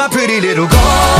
my pretty little girl.